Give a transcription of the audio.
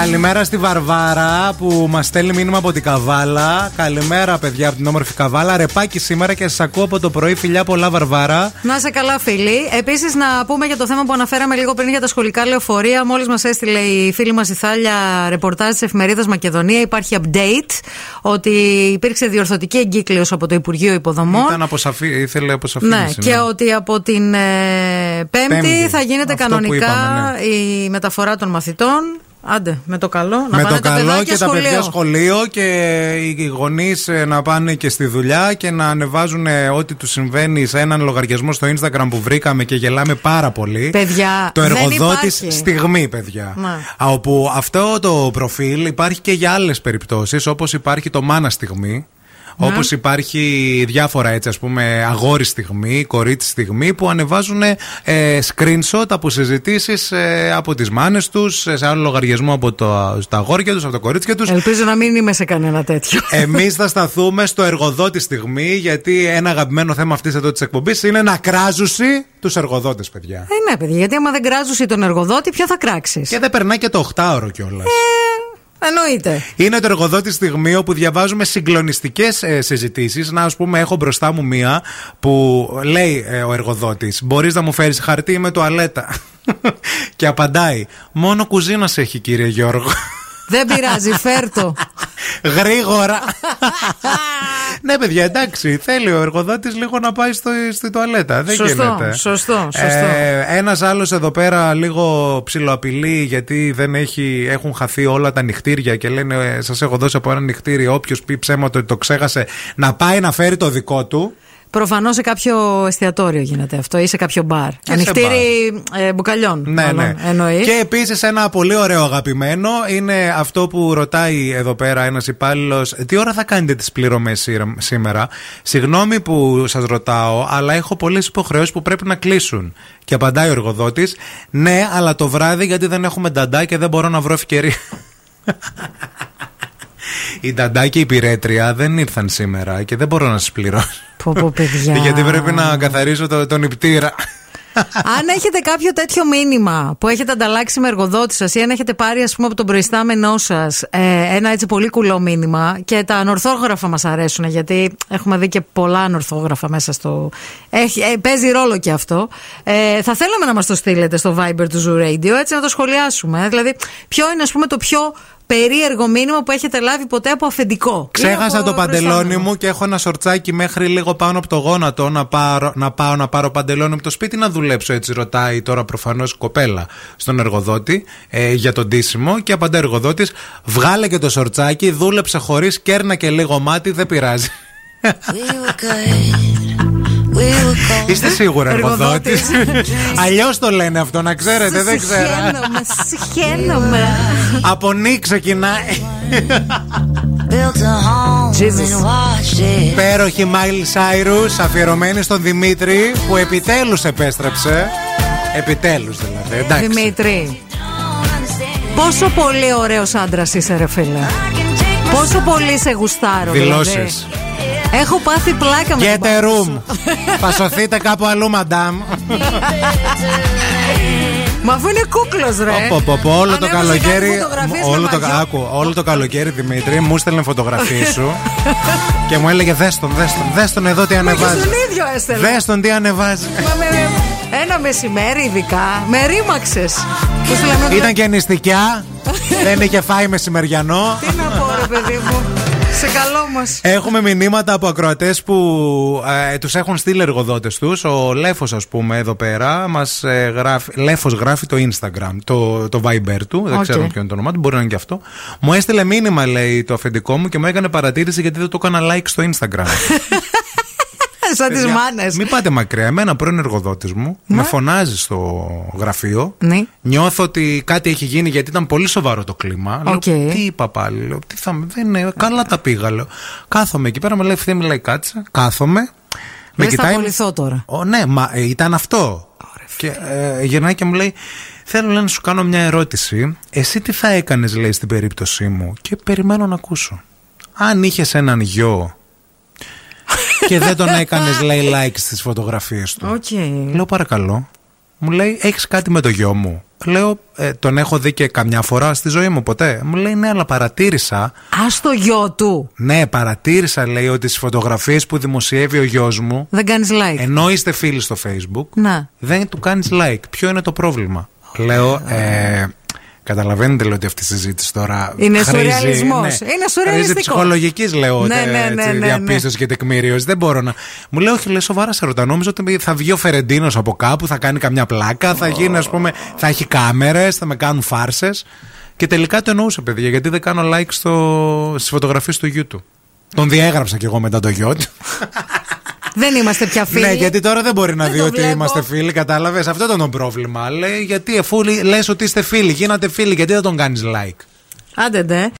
Καλημέρα στη Βαρβάρα που μας στέλνει μήνυμα από την Καβάλα. Καλημέρα, παιδιά, από την όμορφη Καβάλα. Ρεπάκι σήμερα και σας ακούω από το πρωί. Φιλιά πολλά, Βαρβάρα. Να σε καλά, φίλοι. Επίσης, να πούμε για το θέμα που αναφέραμε λίγο πριν για τα σχολικά λεωφορεία. Μόλις μας έστειλε η φίλη μας η Θάλια ρεπορτάζ της εφημερίδας Μακεδονία. Υπάρχει update ότι υπήρξε διορθωτική εγκύκλειος από το Υπουργείο Υποδομών. Ήταν αποσαφή, ήθελε αποσαφήνιση. Ναι, και ναι. ότι από την ε, πέμπτη, πέμπτη, θα γίνεται Αυτό κανονικά είπαμε, ναι. η μεταφορά των μαθητών. Άντε, με το καλό. Να με το καλό και τα παιδιά σχολείο και οι γονείς ε, να πάνε και στη δουλειά και να ανεβάζουν ε, ό,τι τους συμβαίνει σε έναν λογαριασμό στο Instagram που βρήκαμε και γελάμε πάρα πολύ. Παιδιά, το εργοδότη στιγμή, παιδιά. Να. Όπου αυτό το προφίλ υπάρχει και για άλλες περιπτώσεις, όπως υπάρχει το μάνα στιγμή. Ναι. Όπως υπάρχει διάφορα έτσι, ας πούμε, αγόρι στιγμή, κορίτσι στιγμή που ανεβάζουν ε, screenshot από συζητήσεις ε, από τις μάνες τους, σε άλλο λογαριασμό από το, τα αγόρια τους, από τα κορίτσια τους. Ελπίζω να μην είμαι σε κανένα τέτοιο. Εμείς θα σταθούμε στο εργοδότη στιγμή, γιατί ένα αγαπημένο θέμα αυτής εδώ της εκπομπής είναι να κράζουσει τους εργοδότες, παιδιά. Ε, ναι, παιδιά, γιατί άμα δεν κράζουσει τον εργοδότη, ποιο θα κράξεις; Και δεν περνάει και το 8ωρο κιόλας. Ε, Εννοείται. Είναι το εργοδότη στιγμή όπου διαβάζουμε συγκλονιστικές ε, συζητήσεις. Να, ας πούμε, έχω μπροστά μου μία που λέει ε, ο εργοδότης: Μπορείς να μου φέρεις χαρτί με τουαλέτα; και απαντάει: Μόνο κουζίνας έχει, κύριε Γιώργο. Δεν πειράζει, φέρτο. Γρήγορα. ναι, παιδιά, εντάξει. Θέλει ο εργοδότης λίγο να πάει στο, στη τουαλέτα. Δεν σωστό, γίνεται. Σωστό, σωστό. Ε, Ένας άλλος εδώ πέρα λίγο ψιλοαπειλεί γιατί δεν έχει, έχουν χαθεί όλα τα νυχτήρια και λένε ε, Σας έχω δώσει από ένα νυχτήρι. Όποιος πει ψέμα ότι το ξέχασε να πάει να φέρει το δικό του. Προφανώς σε κάποιο εστιατόριο γίνεται αυτό ή σε κάποιο μπαρ. Ανοιχτήρι ε, μπουκαλιών. Ναι, ναι. Εννοείς. Και επίσης ένα πολύ ωραίο αγαπημένο είναι αυτό που ρωτάει εδώ πέρα ένας υπάλληλος. Τι ώρα θα κάνετε τις πληρωμές σήμερα; Συγγνώμη που σας ρωτάω, αλλά έχω πολλές υποχρεώσεις που πρέπει να κλείσουν. Και απαντάει ο εργοδότης, Ναι, αλλά το βράδυ γιατί δεν έχουμε νταντά και δεν μπορώ να βρω ευκαιρία. Η Νταντά και η Πυρέτρια δεν ήρθαν σήμερα και δεν μπορώ να σας πληρώσω. Πω, πω, παιδιά. Γιατί πρέπει να καθαρίσω το, τον υπτήρα. αν έχετε κάποιο τέτοιο μήνυμα που έχετε ανταλλάξει με εργοδότη σας ή αν έχετε πάρει ας πούμε, από τον προϊστάμενό σας ε, ένα έτσι πολύ κουλό μήνυμα και τα ανορθόγραφα μας αρέσουν γιατί έχουμε δει και πολλά ανορθόγραφα μέσα στο. Έχει, ε, παίζει ρόλο και αυτό. Ε, θα θέλαμε να μας το στείλετε στο Viber του Zoo Radio έτσι να το σχολιάσουμε. Δηλαδή, ποιο είναι ας πούμε, το πιο περίεργο μήνυμα που έχετε λάβει ποτέ από αφεντικό. Ξέχασα το παντελόνι μου και έχω ένα σορτσάκι μέχρι λίγο πάνω από το γόνατο να, πάρω, να πάω να πάρω παντελόνι από το σπίτι να δουλέψω. Έτσι ρωτάει τώρα προφανώς κοπέλα στον εργοδότη ε, για τον τίσιμο και απαντά εργοδότης, βγάλε και το σορτσάκι, δούλεψε χωρίς, κέρνα και λίγο μάτι, δεν πειράζει. Είστε σίγουρα εργοδότης. Αλλιώς το λένε αυτό, να ξέρετε, δεν ξέρω. Συχαίνομαι. Από νύ ξεκινάει. Πέροχη Μάιλ Σάιρου, αφιερωμένη στον Δημήτρη που επιτέλους επέστρεψε. Επιτέλους δηλαδή. Εντάξει. Δημήτρη. Πόσο πολύ ωραίος άντρας είσαι, ρε φίλε. Πόσο πολύ σε γουστάρω. Δηλώσεις. Δηλαδή. Έχω πάθει πλάκα με Get a room. Θα σωθείτε κάπου αλλού, μαντάμ. Μα αφού είναι κούκλος, ρε. Πω, πω, πω, όλο το καλοκαίρι. Όλο το, άκου, όλο το καλοκαίρι, Δημήτρη, μου έστελνε φωτογραφίε σου και μου έλεγε Δες τον, δες τον, δες τον εδώ τι ανεβάζει. Μα τον ίδιο έστελνε. Δες τον τι ανεβάζει. ένα μεσημέρι, ειδικά, με ρήμαξε. Ήταν και νηστικιά. Δεν είχε φάει μεσημεριανό. Τι να πω, ρε παιδί μου. Σε καλό μα. Έχουμε μηνύματα από ακροατές που ε, τους έχουν στείλει εργοδότες τους. Ο Λέφος, ας πούμε, εδώ πέρα, μας, ε, γράφει, Λέφος γράφει το Instagram, το, το Viber του. Δεν ξέρω ποιο είναι το όνομά του, μπορεί να είναι και αυτό. Μου έστειλε μήνυμα, λέει, το αφεντικό μου και μου έκανε παρατήρηση γιατί δεν το έκανα like στο Instagram. σαν τις μάνες. Μην πάτε μακριά. Εμένα πρώην εργοδότης μου ναι. με φωνάζει στο γραφείο. Ναι. Νιώθω ότι κάτι έχει γίνει γιατί ήταν πολύ σοβαρό το κλίμα. Okay. Λέω, τι είπα πάλι. Λέω, τι θα, δεν είναι, καλά τα πήγα. Λέω. Κάθομαι εκεί πέρα, με λέει ευθύνη, λέει κάτσε. Κάθομαι. Με κοιτάει. Θα τώρα. Ο, ναι, μα ε, ήταν αυτό. και ε, γυρνάει και μου λέει, Θέλω λέει, να σου κάνω μια ερώτηση. Εσύ τι θα έκανες, λέει, στην περίπτωσή μου, και περιμένω να ακούσω. Αν είχες έναν γιο και δεν τον έκανες, λέει, like στις φωτογραφίες του. Okay. Λέω παρακαλώ. Μου λέει, έχεις κάτι με το γιο μου; Λέω, «Ε, τον έχω δει και καμιά φορά στη ζωή μου ποτέ; Μου λέει, ναι, αλλά παρατήρησα. Α το γιο του. Ναι, παρατήρησα, λέει, ότι στις φωτογραφίες που δημοσιεύει ο γιος μου. Δεν κάνεις like. Ενώ είστε φίλοι στο Facebook. Να. Δεν του κάνεις like. Ποιο είναι το πρόβλημα; Λέω, ε, Καταλαβαίνετε λέω ότι αυτή η συζήτηση τώρα. Είναι σουρεαλισμός. Ναι, είναι σουρεαλιστικός. ψυχολογικής λέω ναι, ναι, ναι, ναι, ναι, διαπίστωσης και τεκμήριωση. Δεν μπορώ να. Μου λέει, Όχι, λέει σοβαρά σε ρωτά. Νόμιζα ότι θα βγει ο Φερεντίνος από κάπου, θα κάνει καμιά πλάκα, θα γίνει, ας πούμε, θα έχει κάμερες, θα με κάνουν φάρσες. Και τελικά το εννοούσε, παιδιά, γιατί δεν κάνω like στο... στις φωτογραφίες του YouTube. Τον διέγραψα κι εγώ μετά το γιο Δεν είμαστε πια φίλοι. Ναι, γιατί τώρα δεν μπορεί να δει ότι είμαστε φίλοι, κατάλαβες; Αυτό ήταν το πρόβλημα. Λέει, γιατί αφού λε ότι είστε φίλοι, γίνατε φίλοι, γιατί δεν τον κάνεις like; Άντε, ναι.